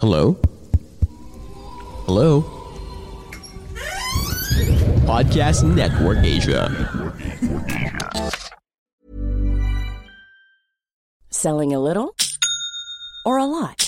Hello? Hello? Podcast Network Asia. Selling a little or a lot?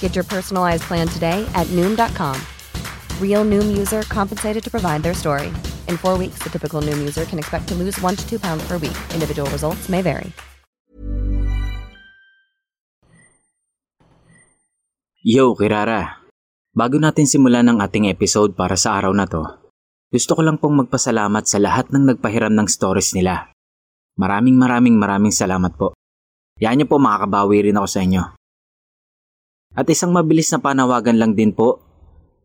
Get your personalized plan today at Noom.com. Real Noom user compensated to provide their story. In four weeks, the typical Noom user can expect to lose one to two pounds per week. Individual results may vary. Yo, Kirara. Bago natin simulan ang ating episode para sa araw na to, gusto ko lang pong magpasalamat sa lahat ng nagpahiram ng stories nila. Maraming maraming maraming salamat po. Yan niyo po makakabawi rin ako sa inyo. At isang mabilis na panawagan lang din po,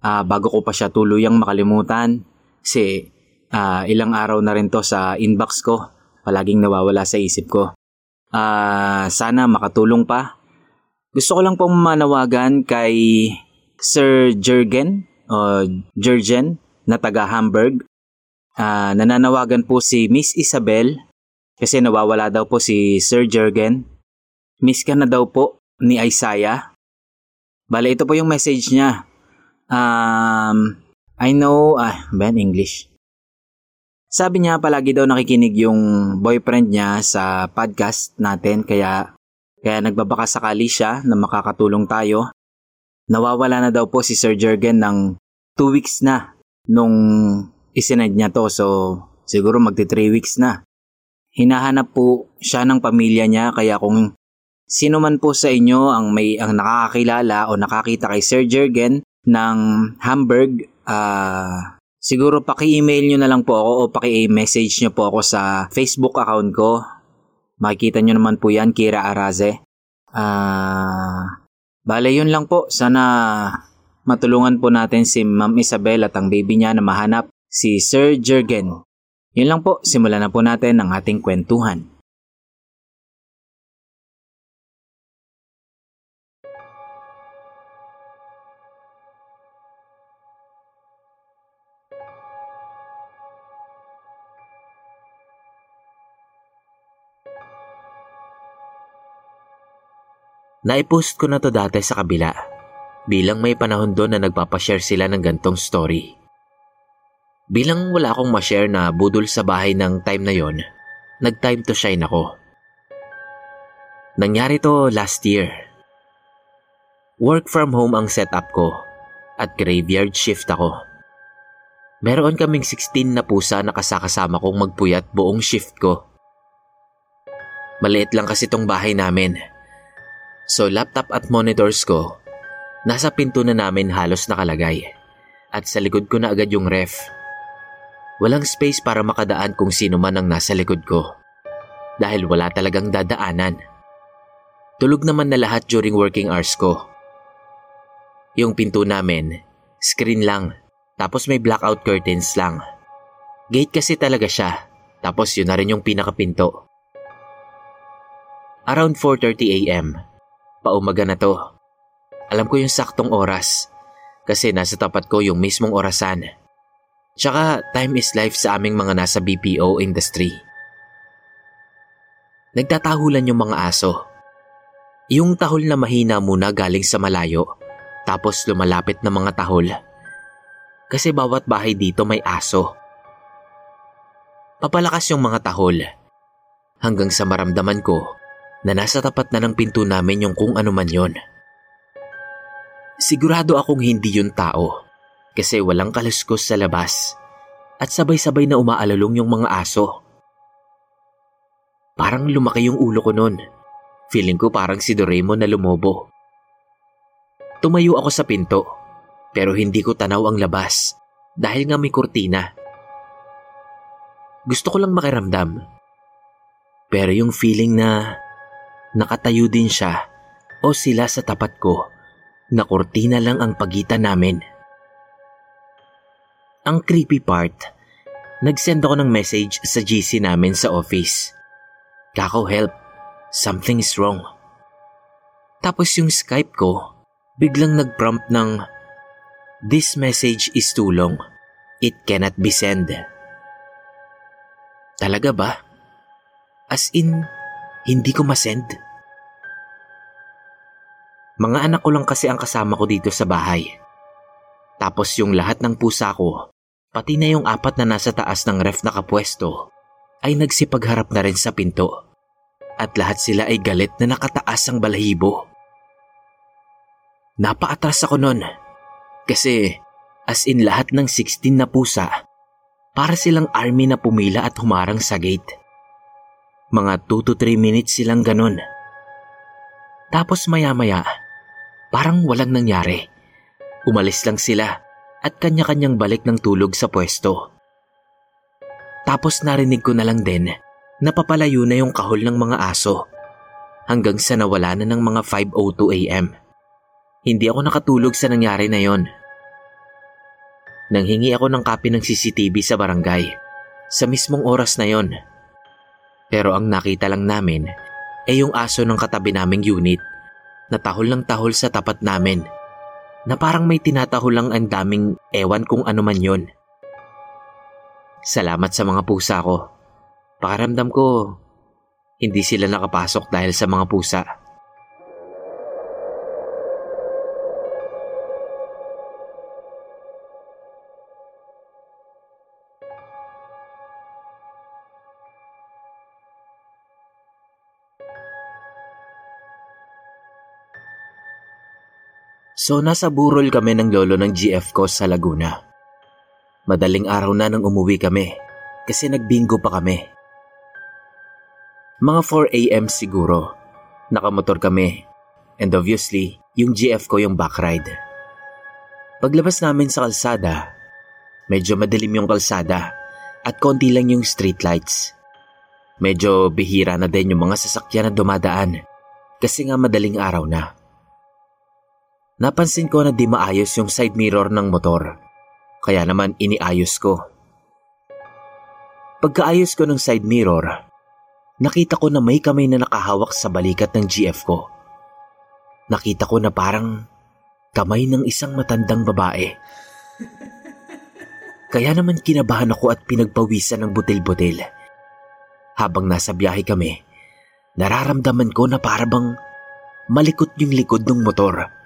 ah, bago ko pa siya tuluyang makalimutan, kasi ah, ilang araw na rin to sa inbox ko, palaging nawawala sa isip ko. Ah, sana makatulong pa gusto ko lang pong manawagan kay Sir Jurgen o Jurgen na taga Hamburg. Ah, nananawagan po si Miss Isabel kasi nawawala daw po si Sir Jurgen. Miss ka na daw po ni Isaiah. Bale, ito po yung message niya. Um, I know, ah, ben English. Sabi niya palagi daw nakikinig yung boyfriend niya sa podcast natin kaya kaya nagbabaka sakali siya na makakatulong tayo. Nawawala na daw po si Sir Jurgen ng 2 weeks na nung isinend niya to so siguro magti 3 weeks na. Hinahanap po siya ng pamilya niya kaya kung sino man po sa inyo ang may ang nakakakilala o nakakita kay Sir Jurgen ng Hamburg, ah siguro paki-email nyo na lang po ako o paki-message nyo po ako sa Facebook account ko Makikita nyo naman po yan, Kira Araze. Ah, bale yun lang po. Sana matulungan po natin si Ma'am Isabel at ang baby niya na mahanap si Sir Jurgen. Yun lang po, simulan na po natin ang ating kwentuhan. Naipost ko na to dati sa kabila bilang may panahon doon na nagpapashare sila ng gantong story. Bilang wala akong ma-share na budol sa bahay ng time na yon, nag-time to shine ako. Nangyari to last year. Work from home ang setup ko at graveyard shift ako. Meron kaming 16 na pusa na kasakasama kong magpuyat buong shift ko. Maliit lang kasi tong bahay namin. So laptop at monitors ko, nasa pinto na namin halos nakalagay. At sa likod ko na agad yung ref. Walang space para makadaan kung sino man ang nasa likod ko. Dahil wala talagang dadaanan. Tulog naman na lahat during working hours ko. Yung pinto namin, screen lang, tapos may blackout curtains lang. Gate kasi talaga siya, tapos yun na rin yung pinakapinto. Around 4.30 a.m., paumaga na to. Alam ko yung saktong oras. kasi nasa tapat ko yung mismong orasan. Tsaka time is life sa aming mga nasa BPO industry. Nagtatahulan yung mga aso. Yung tahol na mahina muna galing sa malayo, tapos lumalapit na mga tahol. Kasi bawat bahay dito may aso. Papalakas yung mga tahol. Hanggang sa maramdaman ko na nasa tapat na ng pinto namin yung kung ano man yon. Sigurado akong hindi yun tao kasi walang kaluskos sa labas at sabay-sabay na umaalalong yung mga aso. Parang lumaki yung ulo ko nun. Feeling ko parang si Doraemon na lumobo. Tumayo ako sa pinto pero hindi ko tanaw ang labas dahil nga may kurtina. Gusto ko lang makiramdam. Pero yung feeling na nakatayo din siya o sila sa tapat ko na kurtina lang ang pagitan namin. Ang creepy part, nag-send ako ng message sa GC namin sa office. Kako help, something is wrong. Tapos yung Skype ko, biglang nag-prompt ng This message is too long. It cannot be sent. Talaga ba? As in, hindi ko masend? Mga anak ko lang kasi ang kasama ko dito sa bahay. Tapos yung lahat ng pusa ko, pati na yung apat na nasa taas ng ref nakapwesto, ay nagsipagharap na rin sa pinto. At lahat sila ay galit na nakataas ang balahibo. Napaatras ako nun. Kasi as in lahat ng 16 na pusa, para silang army na pumila at humarang sa gate. Mga 2 to 3 minutes silang ganun. Tapos maya-maya, Parang walang nangyari. Umalis lang sila at kanya-kanyang balik ng tulog sa pwesto. Tapos narinig ko na lang din na papalayo na yung kahol ng mga aso hanggang sa nawala na ng mga 5.02 a.m. Hindi ako nakatulog sa nangyari na yon. Nanghingi ako ng kapi ng CCTV sa barangay sa mismong oras na yon. Pero ang nakita lang namin ay yung aso ng katabi naming unit na tahol ng tahol sa tapat namin na parang may tinatahol lang ang daming ewan kung ano man yon. Salamat sa mga pusa ko. Pakaramdam ko, hindi sila nakapasok dahil sa mga pusa. So nasa burol kami ng lolo ng GF ko sa Laguna. Madaling araw na nang umuwi kami kasi nagbingo pa kami. Mga 4 a.m. siguro. Nakamotor kami and obviously yung GF ko yung back ride. Paglabas namin sa kalsada, medyo madilim yung kalsada at konti lang yung street lights. Medyo bihira na din yung mga sasakyan na dumadaan kasi nga madaling araw na. Napansin ko na di maayos yung side mirror ng motor. Kaya naman iniayos ko. Pagkaayos ko ng side mirror, nakita ko na may kamay na nakahawak sa balikat ng GF ko. Nakita ko na parang kamay ng isang matandang babae. Kaya naman kinabahan ako at pinagpawisan ng butil-butil. Habang nasa biyahe kami, nararamdaman ko na parabang malikot yung likod ng motor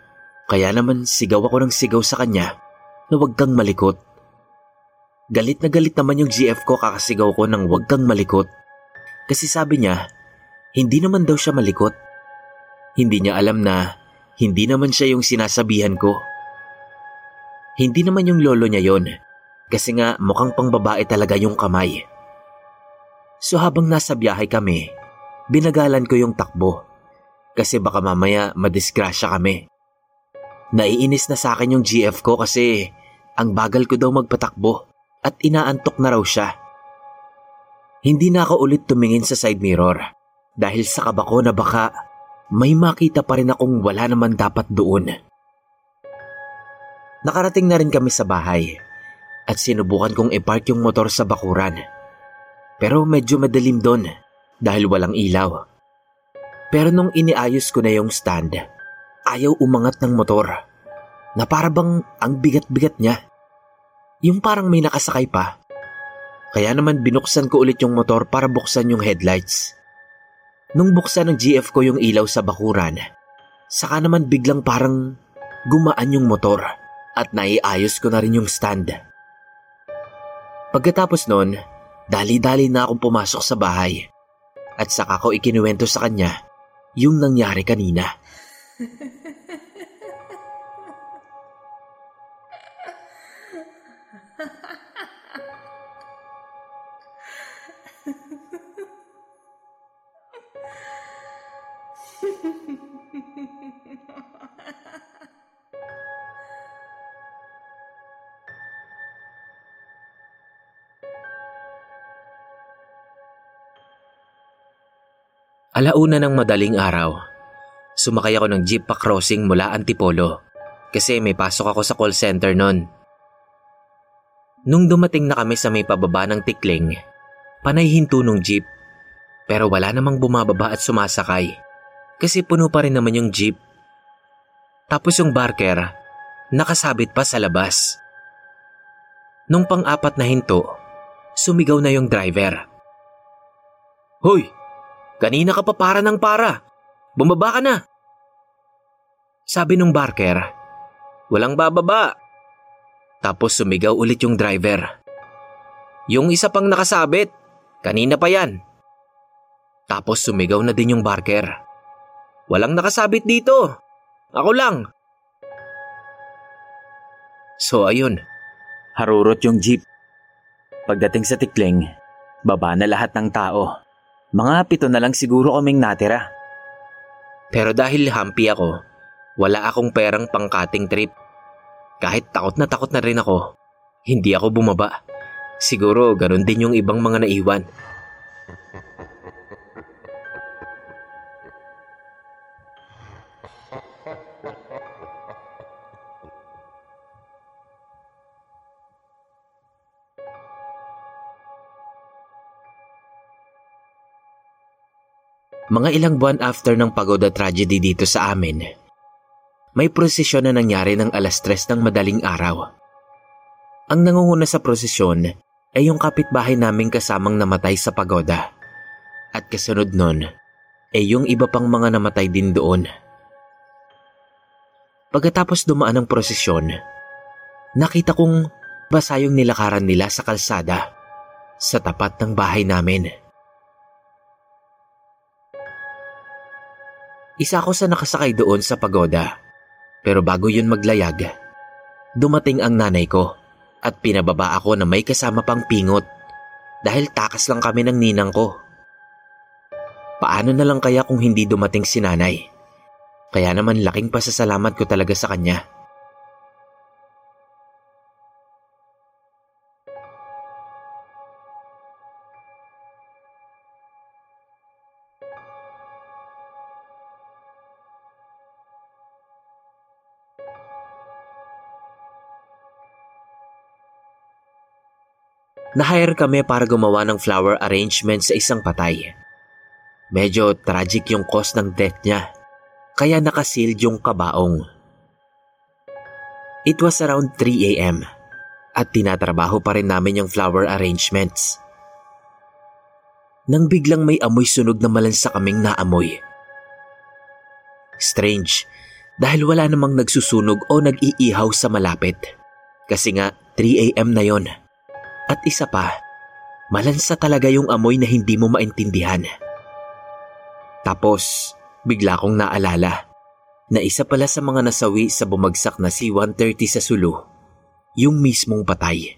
kaya naman sigaw ako ng sigaw sa kanya na huwag kang malikot. Galit na galit naman yung GF ko kakasigaw ko ng huwag kang malikot. Kasi sabi niya, hindi naman daw siya malikot. Hindi niya alam na hindi naman siya yung sinasabihan ko. Hindi naman yung lolo niya yon kasi nga mukhang pang babae talaga yung kamay. So habang nasa biyahe kami, binagalan ko yung takbo kasi baka mamaya madisgrasya kami. Naiinis na sa akin yung GF ko kasi ang bagal ko daw magpatakbo at inaantok na raw siya. Hindi na ako ulit tumingin sa side mirror dahil sa kaba ko na baka may makita pa rin akong wala naman dapat doon. Nakarating na rin kami sa bahay at sinubukan kong i-park yung motor sa bakuran. Pero medyo madilim doon dahil walang ilaw. Pero nung iniayos ko na yung stand, ayaw umangat ng motor. na parabang ang bigat-bigat niya. Yung parang may nakasakay pa. Kaya naman binuksan ko ulit yung motor para buksan yung headlights. Nung buksan ng GF ko yung ilaw sa bakuran, saka naman biglang parang gumaan yung motor at naiayos ko na rin yung stand. Pagkatapos nun, dali-dali na akong pumasok sa bahay at saka ko ikinuwento sa kanya yung nangyari kanina. Alauna ng madaling araw. Sumakay ako ng jeep pa crossing mula Antipolo kasi may pasok ako sa call center nun. Nung dumating na kami sa may pababa ng tikling, panay hinto nung jeep pero wala namang bumababa at sumasakay kasi puno pa rin naman yung jeep. Tapos yung barker, nakasabit pa sa labas. Nung pang-apat na hinto, sumigaw na yung driver. Hoy! Kanina ka pa para ng para. Bumaba ka na. Sabi nung barker, walang bababa. Tapos sumigaw ulit yung driver. Yung isa pang nakasabit, kanina pa yan. Tapos sumigaw na din yung barker. Walang nakasabit dito. Ako lang. So ayun, Harurot yung jeep. Pagdating sa tikling, baba na lahat ng tao. Mga pito na lang siguro kaming natira. Pero dahil hampi ako, wala akong perang pangkating trip. Kahit takot na takot na rin ako, hindi ako bumaba. Siguro ganun din yung ibang mga naiwan. Mga ilang buwan after ng pagoda tragedy dito sa amin, may prosesyon na nangyari ng alas tres ng madaling araw. Ang nangunguna sa prosesyon ay yung kapitbahay naming kasamang namatay sa pagoda. At kasunod nun ay yung iba pang mga namatay din doon. Pagkatapos dumaan ang prosesyon, nakita kong basa yung nilakaran nila sa kalsada sa tapat ng bahay namin. Isa ako sa nakasakay doon sa pagoda. Pero bago yun maglayag, dumating ang nanay ko at pinababa ako na may kasama pang pingot dahil takas lang kami ng ninang ko. Paano na lang kaya kung hindi dumating si nanay? Kaya naman laking pasasalamat ko talaga sa kanya. Na-hire kami para gumawa ng flower arrangement sa isang patay. Medyo tragic yung cause ng death niya, kaya nakasealed yung kabaong. It was around 3 a.m. at tinatrabaho pa rin namin yung flower arrangements. Nang biglang may amoy sunog na malansa kaming naamoy. Strange, dahil wala namang nagsusunog o nag-iihaw sa malapit. Kasi nga 3 a.m. na yon. At isa pa, malansa talaga yung amoy na hindi mo maintindihan. Tapos, bigla kong naalala na isa pala sa mga nasawi sa bumagsak na C-130 sa Sulu, yung mismong patay.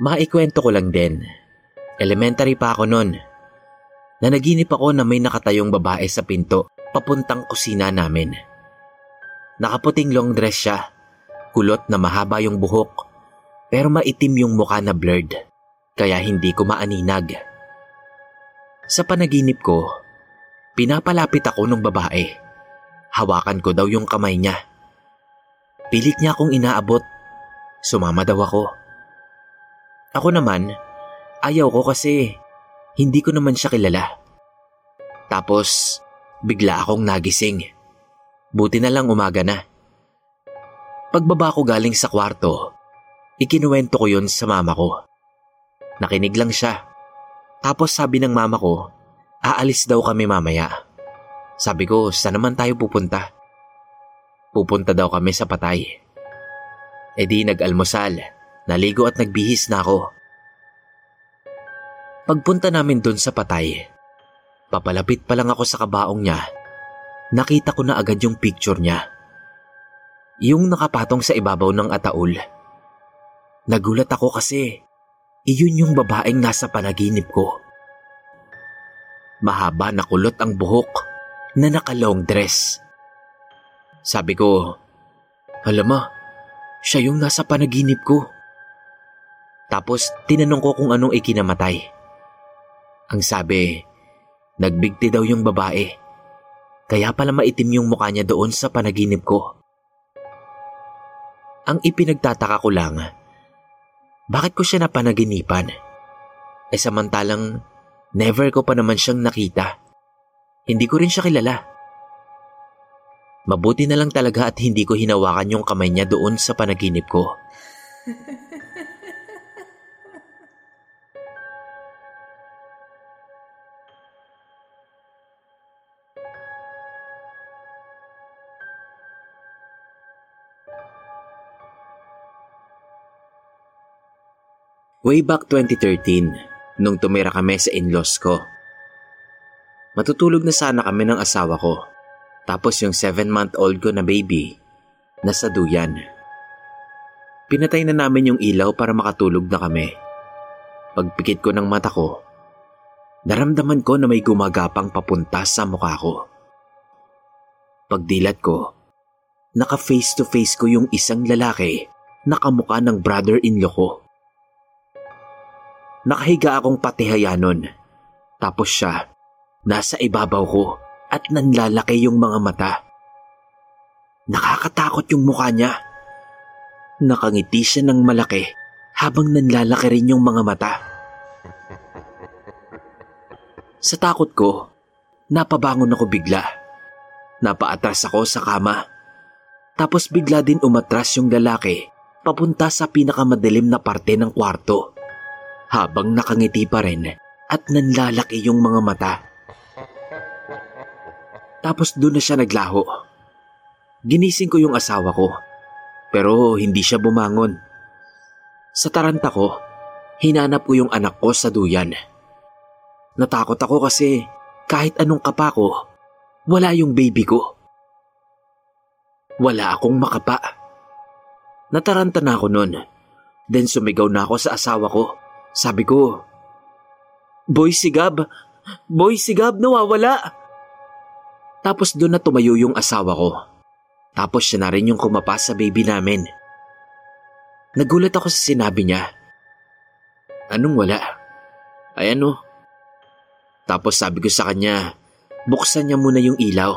Maikwento ko lang din. Elementary pa ako noon. Nanaginip ako na may nakatayong babae sa pinto papuntang kusina namin. Nakaputing long dress siya. Kulot na mahaba yung buhok. Pero maitim yung mukha na blurred. Kaya hindi ko maaninag. Sa panaginip ko, pinapalapit ako ng babae. Hawakan ko daw yung kamay niya. Pilit niya akong inaabot. Sumama daw ako. Ako naman, ayaw ko kasi hindi ko naman siya kilala. Tapos, bigla akong nagising. Buti na lang umaga na. Pagbaba ko galing sa kwarto, ikinuwento ko yun sa mama ko. Nakinig lang siya. Tapos sabi ng mama ko, aalis daw kami mamaya. Sabi ko, saan naman tayo pupunta? Pupunta daw kami sa patay. E di nag-almusal, naligo at nagbihis na ako. Pagpunta namin dun sa patay, papalapit pa lang ako sa kabaong niya, nakita ko na agad yung picture niya. Yung nakapatong sa ibabaw ng ataul. Nagulat ako kasi iyon yung babaeng nasa panaginip ko. Mahaba na kulot ang buhok na naka-long dress. Sabi ko, alam mo, siya yung nasa panaginip ko. Tapos tinanong ko kung anong ikinamatay. Ang sabi, nagbigti daw yung babae. Kaya pala maitim yung mukha niya doon sa panaginip ko. Ang ipinagtataka ko lang, bakit ko siya napanaginipan? E samantalang never ko pa naman siyang nakita. Hindi ko rin siya kilala. Mabuti na lang talaga at hindi ko hinawakan yung kamay niya doon sa panaginip ko. Way back 2013, nung tumira kami sa in-laws ko. Matutulog na sana kami ng asawa ko. Tapos yung 7-month-old ko na baby, nasa duyan. Pinatay na namin yung ilaw para makatulog na kami. Pagpikit ko ng mata ko, naramdaman ko na may gumagapang papunta sa mukha ko. Pagdilat ko, naka face to face ko yung isang lalaki na kamukha ng brother-in-law ko. Nakahiga akong patihaya nun. Tapos siya, nasa ibabaw ko at nanlalaki yung mga mata. Nakakatakot yung mukha niya. Nakangiti siya ng malaki habang nanlalaki rin yung mga mata. Sa takot ko, napabangon ako bigla. Napaatras ako sa kama. Tapos bigla din umatras yung lalaki papunta sa pinakamadilim na parte ng kwarto habang nakangiti pa rin at nanlalaki yung mga mata. Tapos doon na siya naglaho. Ginising ko yung asawa ko, pero hindi siya bumangon. Sa taranta ko, hinanap ko yung anak ko sa duyan. Natakot ako kasi kahit anong kapa ko, wala yung baby ko. Wala akong makapa. Nataranta na ako nun. Then sumigaw na ako sa asawa ko. Sabi ko, Boy Sigab! Boy Sigab, nawawala! Tapos doon na tumayo yung asawa ko. Tapos siya na rin yung kumapa sa baby namin. Nagulat ako sa sinabi niya. Anong wala? Ay ano? Tapos sabi ko sa kanya, buksan niya muna yung ilaw.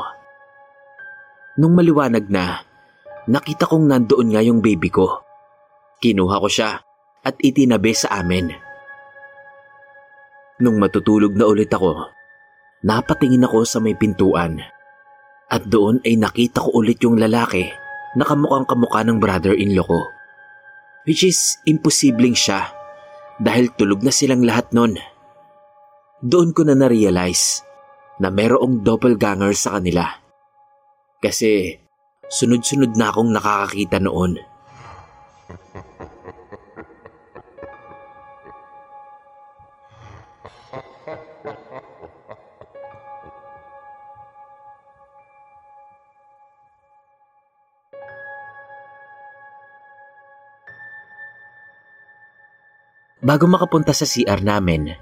Nung maliwanag na, nakita kong nandoon nga yung baby ko. Kinuha ko siya at itinabi sa amin. Nung matutulog na ulit ako, napatingin ako sa may pintuan. At doon ay nakita ko ulit yung lalaki na kamukhang kamukha ng brother-in-law ko. Which is imposibleng siya dahil tulog na silang lahat nun. Doon ko na na-realize na merong doppelganger sa kanila. Kasi sunod-sunod na akong nakakakita noon. Bago makapunta sa CR namin,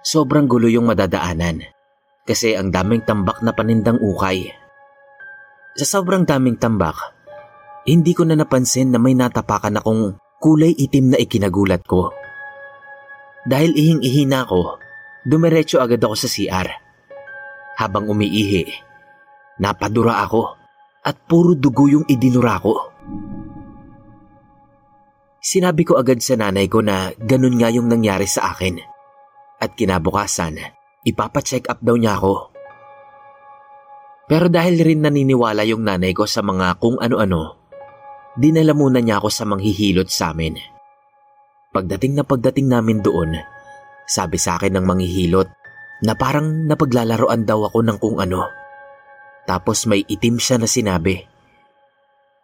sobrang gulo yung madadaanan kasi ang daming tambak na panindang ukay. Sa sobrang daming tambak, hindi ko na napansin na may natapakan akong kulay itim na ikinagulat ko. Dahil ihing-ihi na ako, dumiretso agad ako sa CR. Habang umiihi, napadura ako at puro dugo yung idinura ko. Sinabi ko agad sa nanay ko na ganun nga yung nangyari sa akin. At kinabukasan, ipapacheck up daw niya ako. Pero dahil rin naniniwala yung nanay ko sa mga kung ano-ano, dinala muna niya ako sa manghihilot sa amin. Pagdating na pagdating namin doon, sabi sa akin ng manghihilot na parang napaglalaroan daw ako ng kung ano. Tapos may itim siya na sinabi.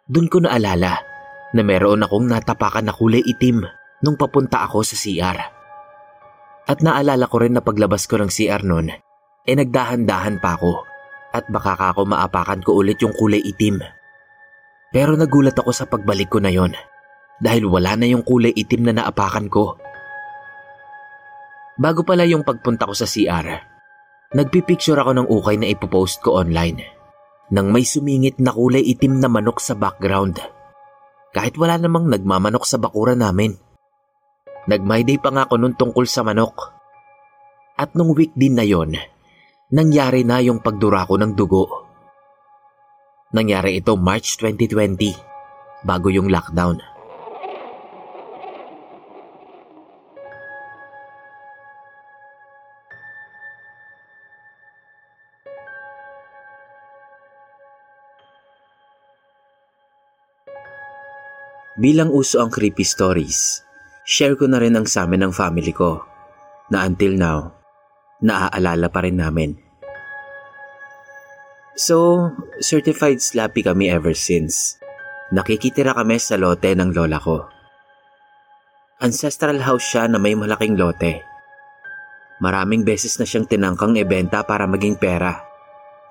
Doon ko naalala na meron akong natapakan na kulay itim nung papunta ako sa CR. At naalala ko rin na paglabas ko ng CR noon, eh nagdahan-dahan pa ako at baka ako maapakan ko ulit yung kulay itim. Pero nagulat ako sa pagbalik ko na yon dahil wala na yung kulay itim na naapakan ko. Bago pala yung pagpunta ko sa CR, nagpipicture ako ng ukay na ipopost ko online nang may sumingit na kulay itim na manok sa background kahit wala namang nagmamanok sa bakura namin. Nag-my pa nga ako nun tungkol sa manok. At nung week din na yon, nangyari na yung pagdura ko ng dugo. Nangyari ito March 2020, bago yung lockdown. Bilang uso ang creepy stories, share ko na rin ang sa amin ng family ko na until now, naaalala pa rin namin. So, certified slappy kami ever since. Nakikitira kami sa lote ng lola ko. Ancestral house siya na may malaking lote. Maraming beses na siyang tinangkang ibenta para maging pera.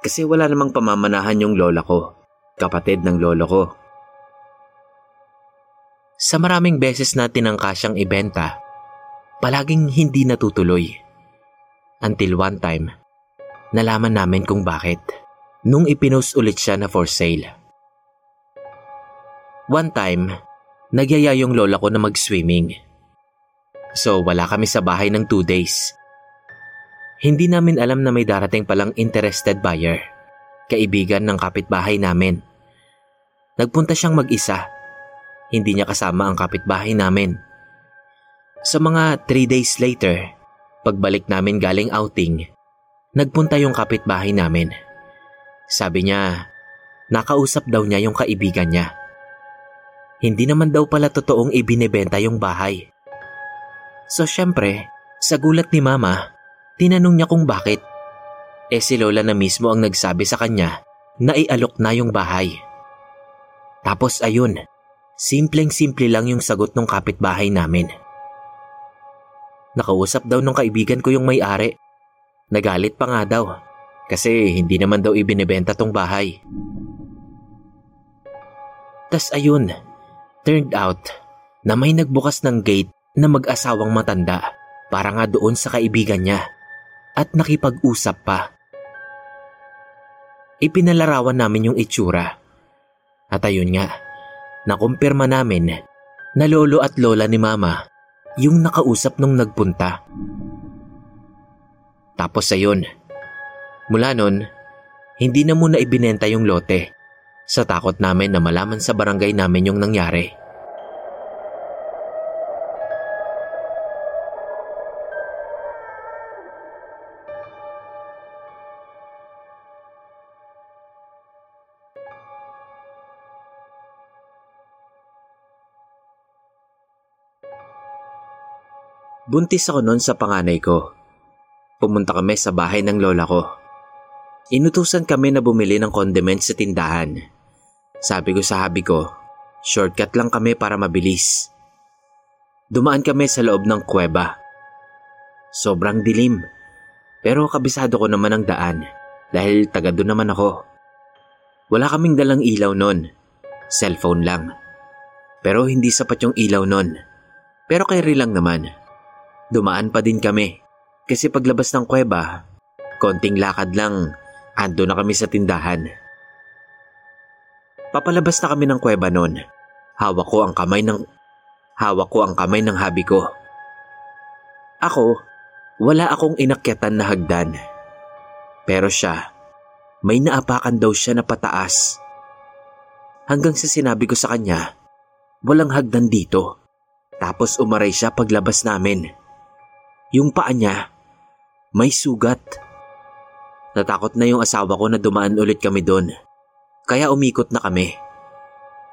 Kasi wala namang pamamanahan yung lola ko, kapatid ng lolo ko. Sa maraming beses na tinangka siyang ibenta, palaging hindi natutuloy. Until one time, nalaman namin kung bakit nung ipinost ulit siya na for sale. One time, nagyaya yung lola ko na mag-swimming. So wala kami sa bahay ng two days. Hindi namin alam na may darating palang interested buyer, kaibigan ng kapitbahay namin. Nagpunta siyang mag-isa hindi niya kasama ang kapitbahay namin. Sa mga 3 days later, pagbalik namin galing outing, nagpunta yung kapitbahay namin. Sabi niya, nakausap daw niya yung kaibigan niya. Hindi naman daw pala totoong ibinebenta yung bahay. So syempre, sa gulat ni mama, tinanong niya kung bakit. Eh si Lola na mismo ang nagsabi sa kanya na ialok na yung bahay. Tapos ayun, Simpleng-simple lang yung sagot ng kapitbahay namin. Nakausap daw ng kaibigan ko yung may-ari. Nagalit pa nga daw kasi hindi naman daw ibinebenta tong bahay. Tas ayun, turned out na may nagbukas ng gate na mag-asawang matanda para nga doon sa kaibigan niya at nakipag-usap pa. Ipinalarawan namin yung itsura. At ayun nga, nakumpirma namin na lolo at lola ni mama yung nakausap nung nagpunta. Tapos ayun, mula nun, hindi na muna ibinenta yung lote sa takot namin na malaman sa barangay namin yung nangyari. Buntis ako noon sa panganay ko. Pumunta kami sa bahay ng lola ko. Inutusan kami na bumili ng condiments sa tindahan. Sabi ko sa habi ko, shortcut lang kami para mabilis. Dumaan kami sa loob ng kuweba. Sobrang dilim. Pero kabisado ko naman ang daan dahil taga doon naman ako. Wala kaming dalang ilaw noon. Cellphone lang. Pero hindi sapat yung ilaw noon. Pero kay lang naman. Dumaan pa din kami kasi paglabas ng kuweba, konting lakad lang, ando na kami sa tindahan. Papalabas na kami ng kuweba noon. Hawak ko ang kamay ng hawak ko ang kamay ng habi ko. Ako, wala akong inakyatan na hagdan. Pero siya, may naapakan daw siya na pataas. Hanggang sa sinabi ko sa kanya, walang hagdan dito. Tapos umaray siya paglabas namin. Yung paa niya, may sugat. Natakot na yung asawa ko na dumaan ulit kami doon. Kaya umikot na kami.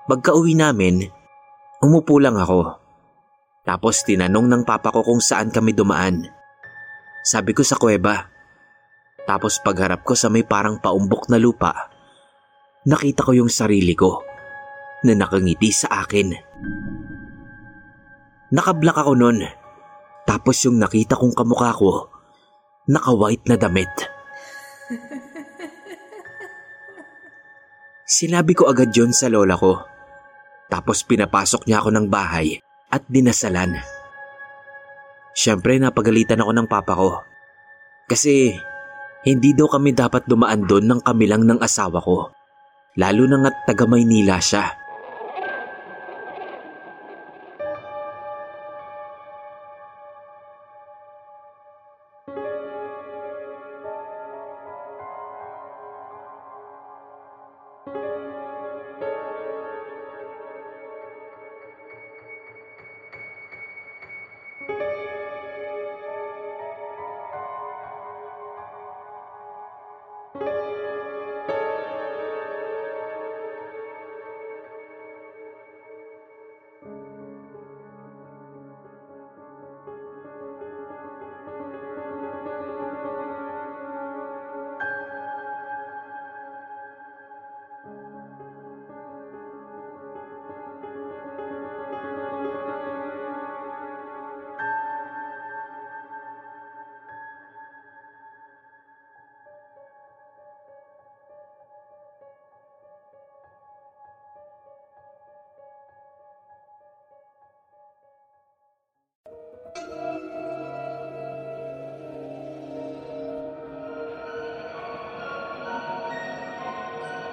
Pagka uwi namin, umupo lang ako. Tapos tinanong ng papa ko kung saan kami dumaan. Sabi ko sa kuweba. Tapos pagharap ko sa may parang paumbok na lupa, nakita ko yung sarili ko na nakangiti sa akin. Nakablak ako noon tapos yung nakita kong kamukha ko, naka-white na damit. Sinabi ko agad yon sa lola ko. Tapos pinapasok niya ako ng bahay at dinasalan. Siyempre napagalitan ako ng papa ko. Kasi hindi daw kami dapat dumaan doon ng kami lang ng asawa ko. Lalo na nga't taga Maynila siya.